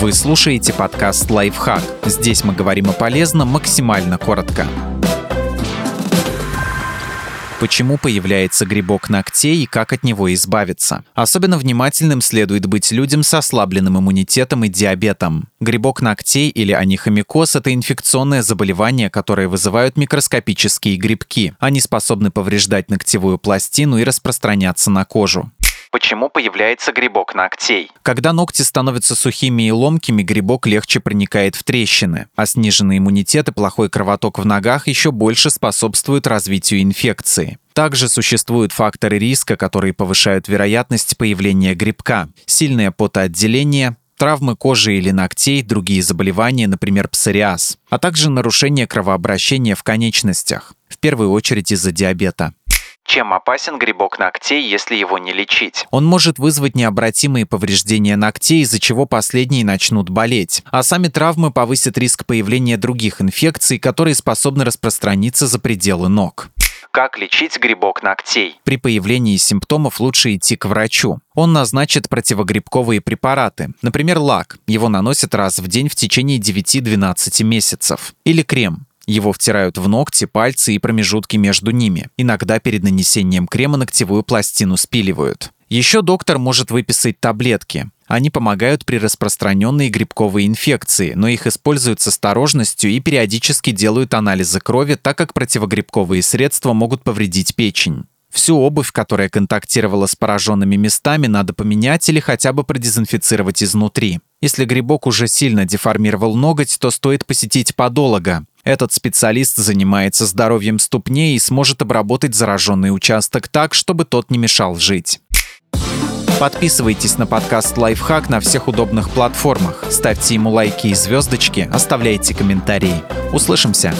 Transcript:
Вы слушаете подкаст «Лайфхак». Здесь мы говорим о полезном максимально коротко. Почему появляется грибок ногтей и как от него избавиться? Особенно внимательным следует быть людям с ослабленным иммунитетом и диабетом. Грибок ногтей или анихомикоз – это инфекционное заболевание, которое вызывают микроскопические грибки. Они способны повреждать ногтевую пластину и распространяться на кожу. Почему появляется грибок ногтей? Когда ногти становятся сухими и ломкими, грибок легче проникает в трещины, а сниженный иммунитет и плохой кровоток в ногах еще больше способствуют развитию инфекции. Также существуют факторы риска, которые повышают вероятность появления грибка. Сильное потоотделение, травмы кожи или ногтей, другие заболевания, например, псориаз, а также нарушение кровообращения в конечностях, в первую очередь из-за диабета. Чем опасен грибок ногтей, если его не лечить? Он может вызвать необратимые повреждения ногтей, из-за чего последние начнут болеть. А сами травмы повысят риск появления других инфекций, которые способны распространиться за пределы ног. Как лечить грибок ногтей? При появлении симптомов лучше идти к врачу. Он назначит противогрибковые препараты, например, лак. Его наносят раз в день в течение 9-12 месяцев. Или крем. Его втирают в ногти, пальцы и промежутки между ними. Иногда перед нанесением крема ногтевую пластину спиливают. Еще доктор может выписать таблетки. Они помогают при распространенной грибковой инфекции, но их используют с осторожностью и периодически делают анализы крови, так как противогрибковые средства могут повредить печень. Всю обувь, которая контактировала с пораженными местами, надо поменять или хотя бы продезинфицировать изнутри. Если грибок уже сильно деформировал ноготь, то стоит посетить подолога. Этот специалист занимается здоровьем ступней и сможет обработать зараженный участок так, чтобы тот не мешал жить. Подписывайтесь на подкаст «Лайфхак» на всех удобных платформах, ставьте ему лайки и звездочки, оставляйте комментарии. Услышимся!